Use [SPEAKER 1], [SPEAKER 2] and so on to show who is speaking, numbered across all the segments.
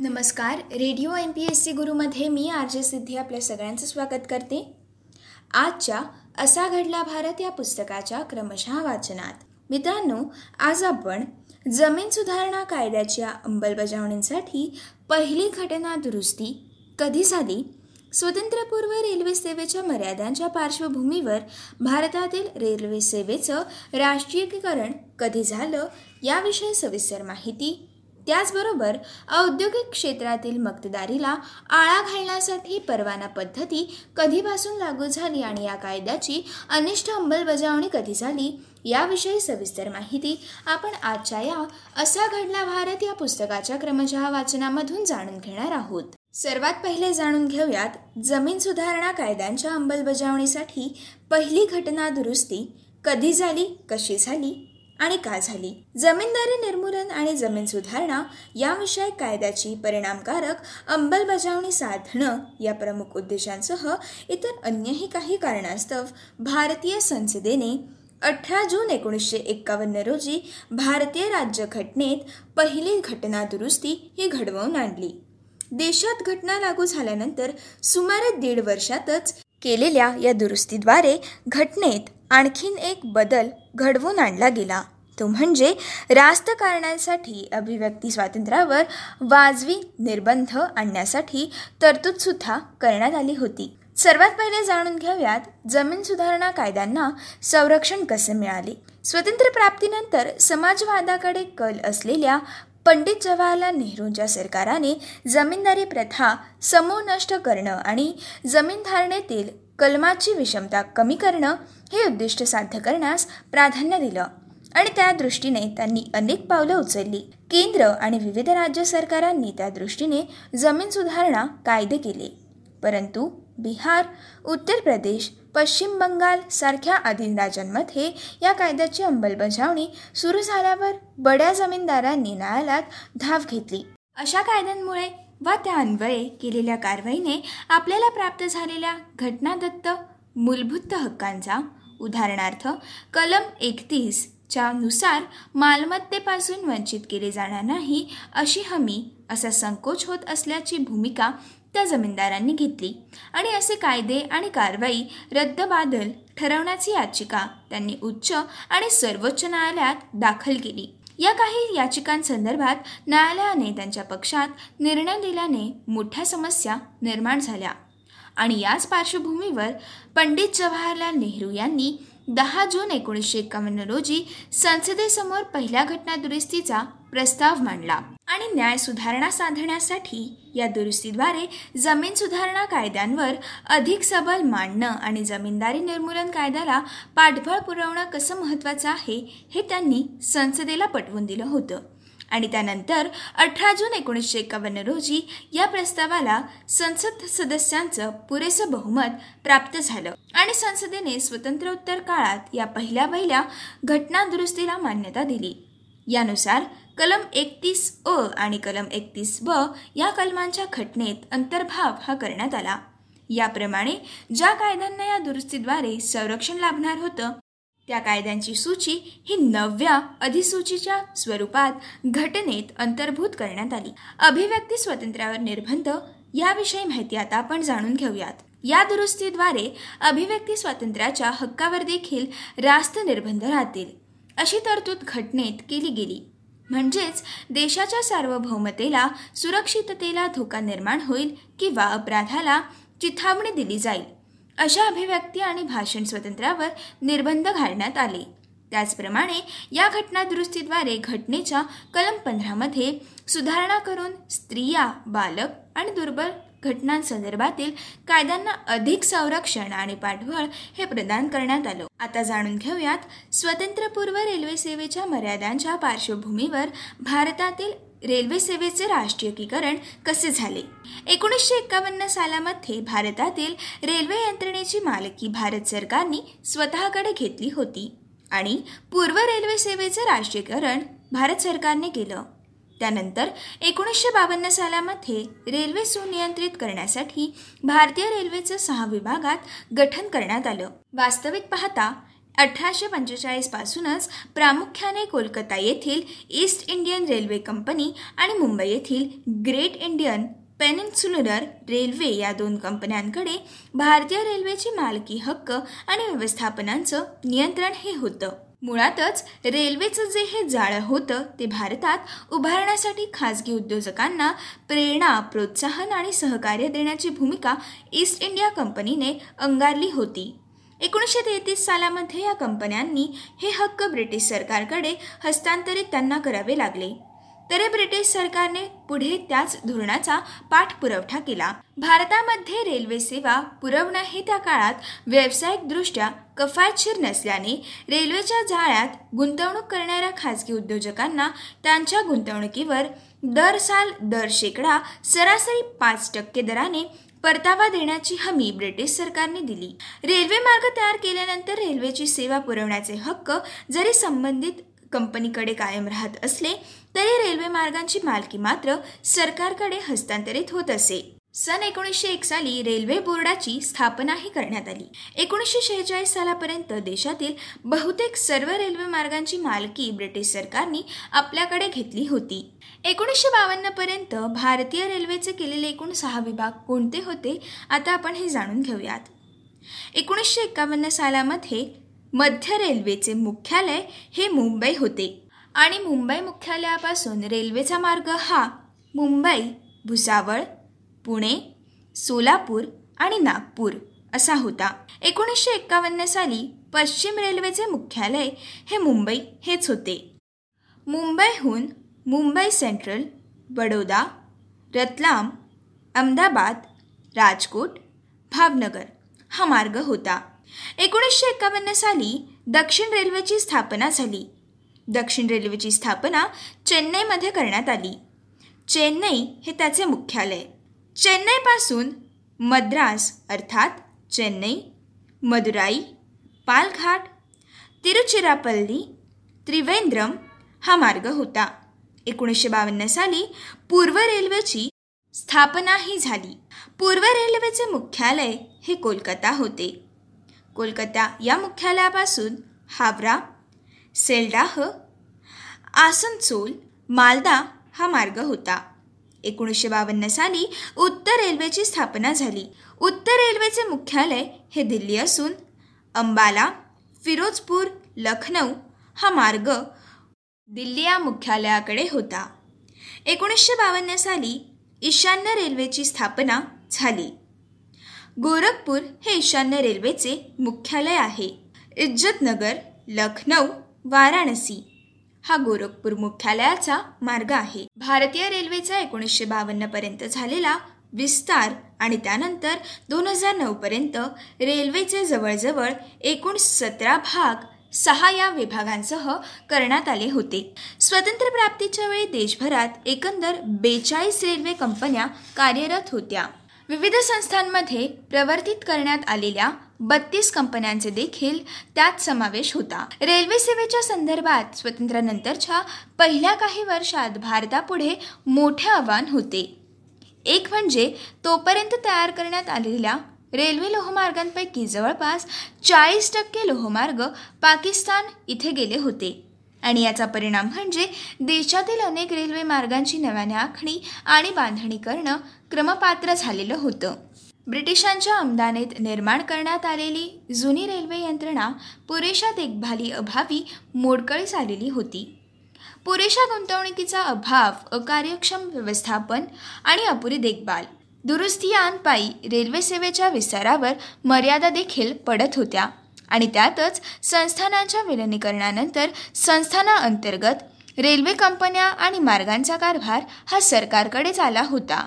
[SPEAKER 1] नमस्कार. Radio M P S C गुरुमध्ये मी R J Siddhi आपल्या सगळ्यांचं स्वागत करते. आजच्या असा घडला भारत या पुस्तकाच्या क्रमशः वाचनात. मित्रांनो आज आपण जमीन सुधारणा कायद्याच्या अंमलबजावणीसाठी पहिली घटना दुरुस्ती कधी झाली? स्वतंत्रपूर्व रेल्वे सेवेच्या मर्यादांच्या पार्श्वभूमीवर भारतातील रेल्वे सेवेचं राष्ट्रीयीकरण कधी झालं? याविषयी सविस्तर माहिती त्याचबरोबर औद्योगिक क्षेत्रातील मक्तेदारीला आळा घालण्यासाठी परवाना पद्धती कधीपासून लागू झाली आणि या कायद्याची अनिष्ट अंमलबजावणी कधी झाली याविषयी सविस्तर माहिती आपण आजच्या या असा घडला भारत या पुस्तकाच्या क्रमशः वाचनामधून जाणून घेणार आहोत. सर्वात पहिले जाणून घेऊयात जमीन सुधारणा कायद्यांच्या अंमलबजावणीसाठी पहिली घटना दुरुस्ती कधी झाली कशी झाली आणि का झाली? जमीनदारी निर्मूलन आणि जमीन सुधारणा याविषयक कायद्याची परिणामकारक अंमलबजावणी साधणं या प्रमुख उद्देशांसह इतर अन्यही काही कारणास्तव भारतीय संसदेने अठरा जून एकोणीसशे एक्कावन्न रोजी भारतीय राज्यघटनेत पहिली घटना दुरुस्ती ही घडवून आणली. देशात घटना लागू झाल्यानंतर सुमारे दीड वर्षातच केलेल्या या दुरुस्तीद्वारे घटनेत आणखीन एक बदल घडवून आणला गेला. तो म्हणजे रास्त कारणांसाठी अभिव्यक्ती स्वातंत्र्यावर वाजवी निर्बंध आणण्यासाठी तरतूदसुद्धा करण्यात आली होती. सर्वात पहिले जाणून घ्याव्यात जमीन सुधारणा कायद्यांना संरक्षण कसे मिळाले? स्वतंत्र प्राप्तीनंतर समाजवादाकडे कल असलेल्या पंडित जवाहरलाल नेहरूंच्या सरकाराने जमीनदारी प्रथा समूह नष्ट करणं आणि जमीन धारणेतील कलमाची विषमता कमी करणं हे उद्दिष्ट साध्य करण्यास प्राधान्य दिलं आणि त्या दृष्टीने त्यांनी अनेक पावलं उचलली. केंद्र आणि विविध राज्य सरकारांनी त्या दृष्टीने जमीन सुधारणा कायदे केले. परंतु बिहार उत्तर प्रदेश पश्चिम बंगाल सारख्या आदिल राज्यांमध्ये या कायद्याची अंमलबजावणी सुरू झाल्यावर बड्या जमीनदारांनी न्यायालयात धाव घेतली. अशा कायद्यांमुळे वा त्या अन्वये केलेल्या कारवाईने आपल्याला प्राप्त झालेल्या घटनादत्त मूलभूत हक्कांचा उदाहरणार्थ कलम एकतीसच्या नुसार मालमत्तेपासून वंचित केले जाणार नाही अशी हमी असा संकोच होत असल्याची भूमिका त्या जमीनदारांनी घेतली. आणि असे कायदे आणि कारवाई रद्दबादल ठरवण्याची याचिका त्यांनी उच्च आणि सर्वोच्च न्यायालयात दाखल केली. या काही याचिकांसंदर्भात न्यायालयाने त्यांच्या पक्षात निर्णय दिल्याने मोठ्या समस्या निर्माण झाल्या. आणि याच पार्श्वभूमीवर पंडित जवाहरलाल नेहरू यांनी दहा जून एकोणीसशे एकावन्न रोजी संसदेसमोर पहिल्या घटना दुरुस्तीचा प्रस्ताव मांडला. आणि न्याय सुधारणा साधण्यासाठी या दुरुस्तीद्वारे जमीन सुधारणा कायद्यांवर अधिक सबल मांडणं आणि जमीनदारी निर्मूलन कायद्याला पाठबळ पुरवणं कसं महत्त्वाचं आहे हे त्यांनी संसदेला पटवून दिलं होतं. आणि त्यानंतर अठरा जून एकोणीसशे एकावन्न रोजी या प्रस्तावाला संसद सदस्यांचं पुरेसं बहुमत प्राप्त झालं. आणि संसदेने स्वतंत्र उत्तर काळात या पहिल्या पहिल्या घटना दुरुस्तीला मान्यता दिली. यानुसार कलम एकतीस अ आणि कलम एकतीस ब या कलमांच्या घटनेत अंतर्भाव हा करण्यात आला. याप्रमाणे ज्या कायद्यांना या दुरुस्तीद्वारे संरक्षण लाभणार होतं त्या कायद्यांची सूची ही नवव्या अधिसूचीच्या स्वरूपात घटनेत अंतर्भूत करण्यात आली. अभिव्यक्ती स्वातंत्र्यावर निर्बंध याविषयी माहिती आता आपण जाणून घेऊयात. या दुरुस्तीद्वारे अभिव्यक्ती स्वातंत्र्याच्या हक्कावर देखील रास्त निर्बंध राहतील. अशी तरतूद घटनेत केली गेली. म्हणजेच देशाच्या सार्वभौमतेला सुरक्षिततेला धोका निर्माण होईल किंवा अपराधाला चिथावणी दिली जाईल. अशा अभिव्यक्ती आणि भाषण स्वातंत्र्यावर निर्बंध घालण्यात आले. त्याचप्रमाणे या घटना दुरुस्तीद्वारे घटनेच्या कलम पंधरामध्ये सुधारणा करून स्त्रिया बालक आणि दुर्बल घटनांसंदर्भातील कायद्यांना अधिक संरक्षण आणि पाठबळ हे प्रदान करण्यात आलं. आता जाणून घेऊयात स्वतंत्रपूर्व रेल्वे सेवेच्या मर्यादांच्या पार्श्वभूमीवर भारतातील रेल्वे सेवेचे राष्ट्रीयकीकरण कसे झाले? एकोणीसशे एक्कावन्न सालामध्ये भारतातील रेल्वे यंत्रणेची मालकी भारत सरकारने स्वतःकडे घेतली होती आणि पूर्व रेल्वे सेवेचे राष्ट्रीयकरण भारत सरकारने केलं. त्यानंतर एकोणीसशे बावन्न सालामध्ये रेल्वे सुनियंत्रित करण्यासाठी भारतीय रेल्वेचं सहा विभागात गठन करण्यात आलं. वास्तविक पाहता अठराशे पंचेचाळीसपासूनच प्रामुख्याने कोलकाता येथील ईस्ट इंडियन रेल्वे कंपनी आणि मुंबई येथील ग्रेट इंडियन पेनिन्सुलर रेल्वे या दोन कंपन्यांकडे भारतीय रेल्वेची मालकी हक्क आणि व्यवस्थापनांचं नियंत्रण हे होतं. मुळातच रेल्वेचं जे हे जाळं होतं ते भारतात उभारण्यासाठी खाजगी उद्योजकांना प्रेरणा प्रोत्साहन आणि सहकार्य देण्याची भूमिका ईस्ट इंडिया कंपनीने अंगारली होती. एकोणीसशे तेहतीस सालामध्ये या कंपन्यांनी हे हक्क ब्रिटिश सरकारकडे हस्तांतरित त्यांना करावे लागले. तरी ब्रिटिश सरकारने पुढे त्याच धोरणाचा पाठपुरवठा केला. भारतामध्ये रेल्वे सेवा पुरवणं हे त्या काळात व्यावसायिकदृष्ट्या कफायतशीर नसल्याने रेल्वेच्या जाळ्यात गुंतवणूक करणाऱ्या खाजगी उद्योजकांना त्यांच्या गुंतवणुकीवर दर साल दर शेकडा सरासरी पाच टक्के दराने परतावा देण्याची हमी ब्रिटिश सरकारने दिली. रेल्वे मार्ग तयार केल्यानंतर रेल्वेची सेवा पुरवण्याचे हक्क जरी संबंधित कंपनीकडे कायम राहत असले तरी रेल्वे मार्गांची मालकी मात्र सरकारकडे हस्तांतरित होत असे. सन एकोणीसशे एक साली रेल्वे बोर्डाची स्थापनाही करण्यात आली. एकोणीसशे शेहेचाळीस सालापर्यंत देशातील बहुतेक सर्व रेल्वे मार्गांची मालकी ब्रिटिश सरकारने आपल्याकडे घेतली होती. एकोणीसशे बावन्नपर्यंत भारतीय रेल्वेचे केलेले एकूण सहा विभाग कोणते होते? आता आपण हे जाणून घेऊयात. एकोणीसशे एकावन्न सालामध्ये मध्य रेल्वेचे मुख्यालय हे मुंबई होते आणि मुंबई मुख्यालयापासून रेल्वेचा मार्ग हा मुंबई भुसावळ पुणे सोलापूर आणि नागपूर असा होता. एकोणीसशे एक्कावन्न साली पश्चिम रेल्वेचे मुख्यालय हे मुंबई हेच होते. मुंबईहून मुंबई सेंट्रल बडोदा रतलाम अहमदाबाद राजकोट भावनगर हा मार्ग होता. एकोणीसशे एकावन्न साली दक्षिण रेल्वेची स्थापना झाली. दक्षिण रेल्वेची स्थापना चेन्नईमध्ये करण्यात आली. चेन्नई हे त्याचे मुख्यालय. चेन्नईपासून मद्रास अर्थात चेन्नई मदुराई पालघाट तिरुचिरापल्ली त्रिवेंद्रम हा मार्ग होता. एकोणीसशे बावन्न साली पूर्व रेल्वेची स्थापनाही झाली. पूर्व रेल्वेचे मुख्यालय हे कोलकाता होते. कोलकाता या मुख्यालयापासून हावरा सेल्डाह आसनसोल मालदा हा मार्ग होता. एकोणीसशे बावन्न साली उत्तर रेल्वेची स्थापना झाली. उत्तर रेल्वेचे मुख्यालय हे दिल्ली असून अंबाला फिरोजपूर लखनौ हा मार्ग दिल्ली या मुख्यालयाकडे होता. एकोणीसशे बावन्न साली ईशान्य रेल्वेची स्थापना झाली. गोरखपूर हे ईशान्य रेल्वेचे मुख्यालय आहे. इज्जतनगर लखनौ वाराणसी हा गोरखपूर मुख्यालयाचा मार्ग आहे. भारतीय रेल्वेचा एकोणीसशे बावन्नपर्यंत झालेला विस्तार आणि त्यानंतर दोन हजार नऊपर्यंत रेल्वेचे जवळजवळ एकूण सतरा भाग सहा या विभागांसह करण्यात आले होते. स्वातंत्र्यप्राप्तीच्या वेळी देशभरात एकंदर बेचाळीस रेल्वे कंपन्या कार्यरत होत्या. विविध संस्थांमध्ये प्रवर्तित करण्यात आलेल्या बत्तीस कंपन्यांचे देखील त्यात समावेश होता. रेल्वे सेवेच्या संदर्भात स्वातंत्र्यानंतरच्या पहिल्या काही वर्षात भारतापुढे मोठे आव्हान होते. एक म्हणजे तोपर्यंत तयार करण्यात आलेल्या रेल्वे लोहमार्गांपैकी जवळपास चाळीस टक्के लोहमार्ग पाकिस्तान इथे गेले होते. आणि याचा परिणाम म्हणजे देशातील अनेक रेल्वे मार्गांची नव्याने आखणी आणि बांधणी करणं क्रमपात्र झालेलं होतं. ब्रिटिशांच्या आमदानीत निर्माण करण्यात आलेली जुनी रेल्वे यंत्रणा पुरेशा देखभाली अभावी मोडकळीस आलेली होती. पुरेशा गुंतवणुकीचा अभाव अकार्यक्षम व्यवस्थापन आणि अपुरी देखभाल दुरुस्ती पायी रेल्वे सेवेच्या विस्तारावर मर्यादा देखील पडत होत्या आणि त्यातच संस्थानांच्या विलिनीकरणानंतर संस्थानाअंतर्गत रेल्वे कंपन्या आणि मार्गांचा कारभार हा सरकारकडेच आला होता.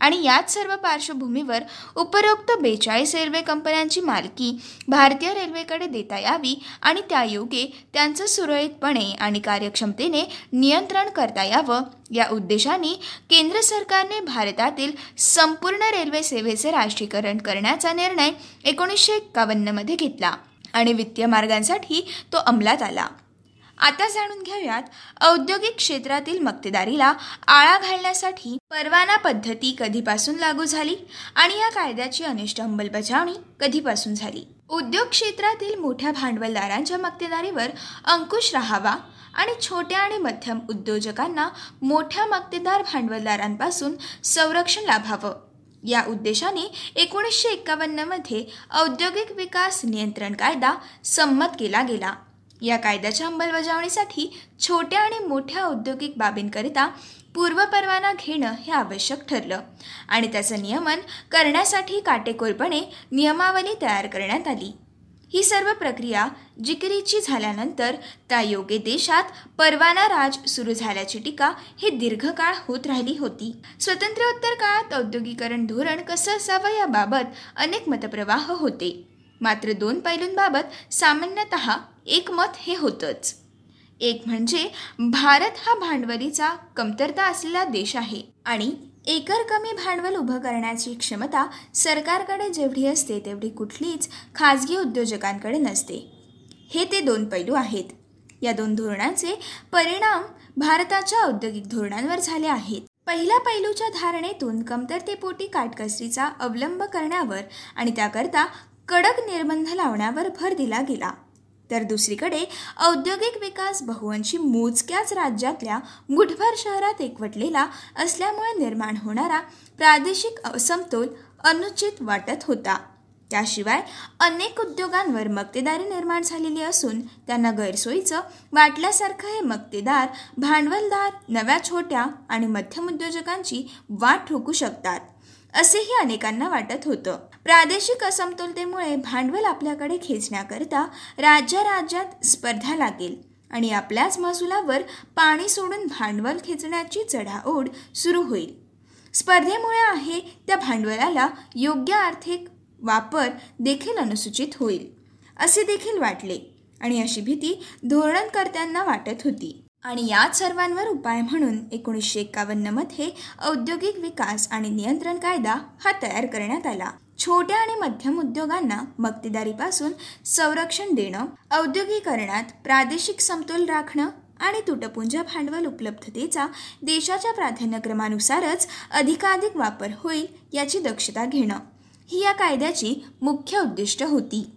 [SPEAKER 1] आणि याच सर्व पार्श्वभूमीवर उपरोक्त बेचाळीस रेल्वे कंपन्यांची मालकी भारतीय रेल्वेकडे देता यावी आणि त्यायोगे त्यांचं सुरळीतपणे आणि कार्यक्षमतेने नियंत्रण करता यावं या उद्देशाने केंद्र सरकारने भारतातील संपूर्ण रेल्वे सेवेचे राष्ट्रीयकरण करण्याचा निर्णय एकोणीसशे एक्कावन्नमध्ये घेतला आणि वित्तीय मार्गांसाठी तो अंमलात आला. आता जाणून घेऊयात औद्योगिक क्षेत्रातील मक्तेदारीला आळा घालण्यासाठी परवाना पद्धती कधीपासून लागू झाली आणि या कायद्याची अनिष्ट अंमलबजावणी कधीपासून झाली? उद्योग क्षेत्रातील मोठ्या भांडवलदारांच्या मक्तेदारीवर अंकुश राहावा आणि छोट्या आणि मध्यम उद्योजकांना मोठ्या मक्तेदार भांडवलदारांपासून संरक्षण लाभावं. या उद्देशाने एकोणीसशे एक्कावन्नमध्ये औद्योगिक विकास नियंत्रण कायदा संमत केला गेला. या कायद्याच्या अंमलबजावणीसाठी छोट्या आणि मोठ्या औद्योगिक बाबींकरिता पूर्वपरवाना घेणं हे आवश्यक ठरलं. आणि त्याचं नियमन करण्यासाठी काटेकोरपणे नियमावली तयार करण्यात आली. ही सर्व प्रक्रिया जिकिरीची झाल्यानंतर त्या योगे देशात परवाना राज सुरू झाल्याची टीका ही दीर्घकाळ होत राहिली होती. स्वतंत्रोत्तर काळात औद्योगिकरण धोरण कसं असावं याबाबत अनेक मतप्रवाह होते. मात्र दोन पैलूंबाबत सामान्यतः एकमत हे होतंच. एक म्हणजे भारत हा भांडवलीचा कमतरता असलेला देश आहे आणि एकर कमी भांडवल उभं करण्याची क्षमता सरकारकडे जेवढी असते तेवढी कुठलीच खाजगी उद्योजकांकडे नसते. हे ते दोन पैलू आहेत. या दोन धोरणांचे परिणाम भारताच्या औद्योगिक धोरणांवर झाले आहेत. पहिल्या पैलूच्या धारणेतून कमतरतेपोटी काटकसरीचा अवलंब करण्यावर आणि त्याकरता कडक निर्बंध लावण्यावर भर दिला गेला. तर दुसरीकडे औद्योगिक विकास बहुवंशी मोजक्याच राज्यातल्या मुठभर शहरात एकवटलेला असल्यामुळे निर्माण होणारा प्रादेशिक असमतोल अनुचित वाटत होता. त्याशिवाय अनेक उद्योगांवर मक्तेदारी निर्माण झालेली असून त्यांना गैरसोयीचं वाटल्यासारखं हे मक्तेदार भांडवलदार नव्या छोट्या आणि मध्यम उद्योजकांची वाट ठोकू शकतात असेही अनेकांना वाटत होतं. प्रादेशिक असमतोलतेमुळे भांडवल आपल्याकडे खेचण्याकरता राज्या राज्यात स्पर्धा लागेल आणि आपल्याच महसुलावर पाणी सोडून भांडवल खेचण्याची चढाओढ सुरू होईल. स्पर्धेमुळे आहे त्या भांडवलाला योग्य आर्थिक वापर देखील अनुसूचित होईल असे देखील वाटले आणि अशी भीती धोरणकर्त्यांना वाटत होती. आणि याच सर्वांवर उपाय म्हणून एकोणीसशे एक्कावन्नमध्ये औद्योगिक विकास आणि नियंत्रण कायदा हा तयार करण्यात आला. छोट्या आणि मध्यम उद्योगांना मक्तेदारीपासून संरक्षण देणं औद्योगिकरणात प्रादेशिक समतोल राखणं आणि तुटपुंजा भांडवल उपलब्धतेचा देशाच्या प्राधान्यक्रमानुसारच अधिकाधिक वापर होईल याची दक्षता घेणं ही या कायद्याची मुख्य उद्दिष्ट होती.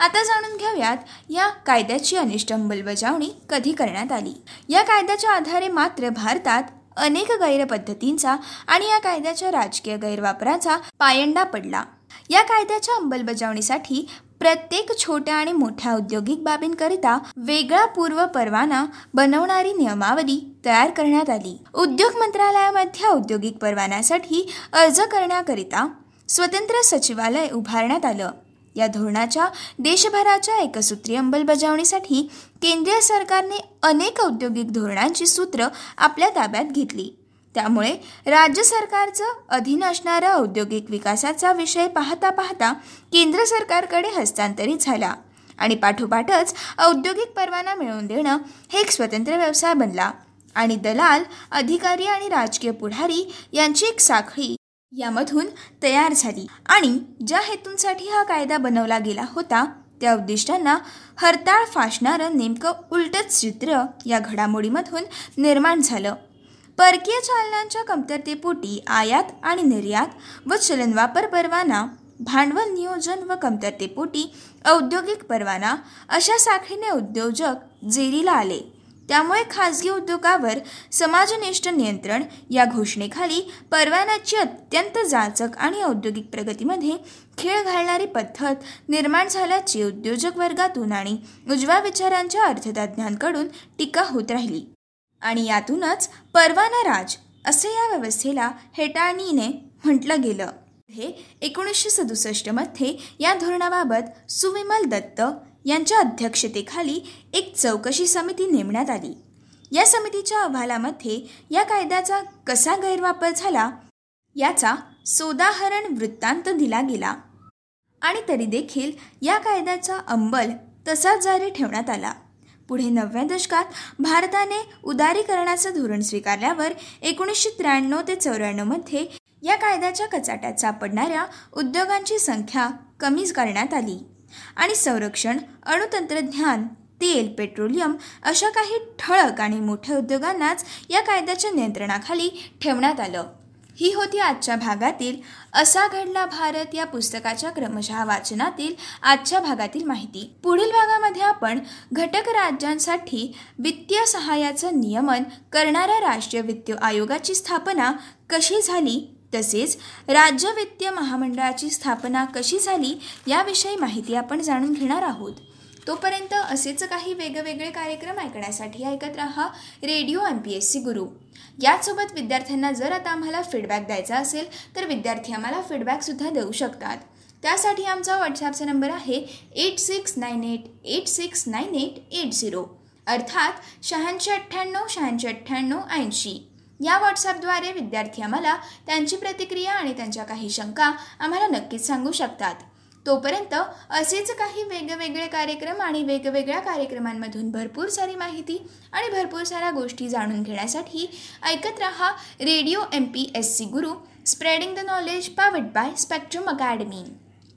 [SPEAKER 1] आता जाणून घेऊयात या कायद्याची अनिष्ट अंमलबजावणी कधी करण्यात आली? या कायद्याच्या आधारे मात्र भारतात अनेक गैरपद्धतींचा आणि या कायद्याच्या राजकीय गैरवापराचा पायंडा पडला. या कायद्याच्या अंमलबजावणीसाठी प्रत्येक छोट्या आणि मोठ्या औद्योगिक बाबींकरिता वेगळा पूर्व परवाना बनवणारी नियमावली तयार करण्यात आली. उद्योग मंत्रालयामध्ये औद्योगिक परवान्यासाठी अर्ज करण्याकरिता स्वतंत्र सचिवालय उभारण्यात आलं. या धोरणाच्या देशभराच्या एकसूत्री अंमलबजावणीसाठी केंद्रीय सरकारने अनेक औद्योगिक धोरणांची सूत्र आपल्या ताब्यात घेतली. त्यामुळे राज्य सरकारचं अधीन असणारा औद्योगिक विकासाचा विषय पाहता पाहता केंद्र सरकारकडे हस्तांतरित झाला आणि पाठोपाठच औद्योगिक परवाना मिळवून देणं हे एक स्वतंत्र व्यवसाय बनला. आणि दलाल अधिकारी आणि राजकीय पुढारी यांची एक साखळी यामधून तयार झाली. आणि ज्या हेतूंसाठी हा कायदा बनवला गेला होता त्या उद्दिष्टांना हरताळ फासणारं नेमकं उलटच चित्र या घडामोडीमधून निर्माण झालं. परकीय चालनांच्या कमतरतेपोटी आयात आणि निर्यात व चलनवापर परवाना भांडवल नियोजन व कमतरतेपोटी औद्योगिक परवाना अशा साखळीने उद्योजक जेरीला आले. त्यामुळे खाजगी उद्योगावर समाजनिष्ठ नियंत्रण या घोषणेखाली परवान्याची अत्यंत जाचक आणि औद्योगिक प्रगतीमध्ये खेळ घालणारी पद्धत निर्माण झाल्याची उद्योजक वर्गातून आणि उजव्या विचारांच्या अर्थतज्ज्ञांकडून टीका होत राहिली. आणि यातूनच परवाना राज असे या व्यवस्थेला हेटाळणीने म्हटलं गेलं. हे एकोणीसशे सदुसष्टमध्ये या धोरणाबाबत सुविमल दत्त यांच्या अध्यक्षतेखाली एक चौकशी समिती नेमण्यात आली. या समितीच्या अहवालामध्ये या कायद्याचा कसा गैरवापर झाला याचा सोदाहरण वृत्तांत दिला गेला आणि तरी देखील या कायद्याचा अंमल तसाच जारी ठेवण्यात आला. पुढे नवव्या दशकात भारताने उदारीकरणाचं धोरण स्वीकारल्यावर एकोणीसशे त्र्याण्णव ते चौऱ्याण्णवमध्ये या कायद्याच्या कचाट्यात सापडणाऱ्या उद्योगांची संख्या कमीच करण्यात आली. आणि संरक्षण अणुतंत्रज्ञान तेल पेट्रोलियम अशा काही ठळक आणि मोठ्या उद्योगांनाच या कायद्याच्या नियंत्रणाखाली ठेवण्यात आलं. ही होती आजच्या भागातील असा घडला भारत या पुस्तकाच्या क्रमशः वाचनातील आजच्या भागातील माहिती. पुढील भागामध्ये आपण घटक राज्यांसाठी वित्तीय सहाय्याचं नियमन करणाऱ्या राष्ट्रीय वित्त आयोगाची स्थापना कशी झाली तसेच राज्य वित्तीय महामंडळाची स्थापना कशी झाली याविषयी माहिती आपण जाणून घेणार आहोत. तोपर्यंत असेच काही वेगवेगळे कार्यक्रम ऐकण्यासाठी ऐकत रहा radio M P S C Guru. याचसोबत विद्यार्थ्यांना जर आता आम्हाला फीडबॅक द्यायचा असेल तर विद्यार्थी आम्हाला फीडबॅकसुद्धा देऊ शकतात. त्यासाठी आमचा व्हॉट्सॲपचा नंबर आहे eight six nine eight eight six nine eight eight zero अर्थात शहाऐंशी अठ्ठ्याण्णव शहाऐंशी अठ्ठ्याण्णव ऐंशी. या व्हॉट्सॲपद्वारे विद्यार्थी आम्हाला त्यांची प्रतिक्रिया आणि त्यांच्या काही शंका आम्हाला नक्कीच सांगू शकतात. तोपर्यंत असेच काही वेगवेगळे कार्यक्रम आणि वेगवेगळ्या कार्यक्रमांमधून भरपूर सारी माहिती आणि भरपूर साऱ्या गोष्टी जाणून घेण्यासाठी ऐकत रहा radio M P S C Guru spreading the knowledge powered by Spectrum Academy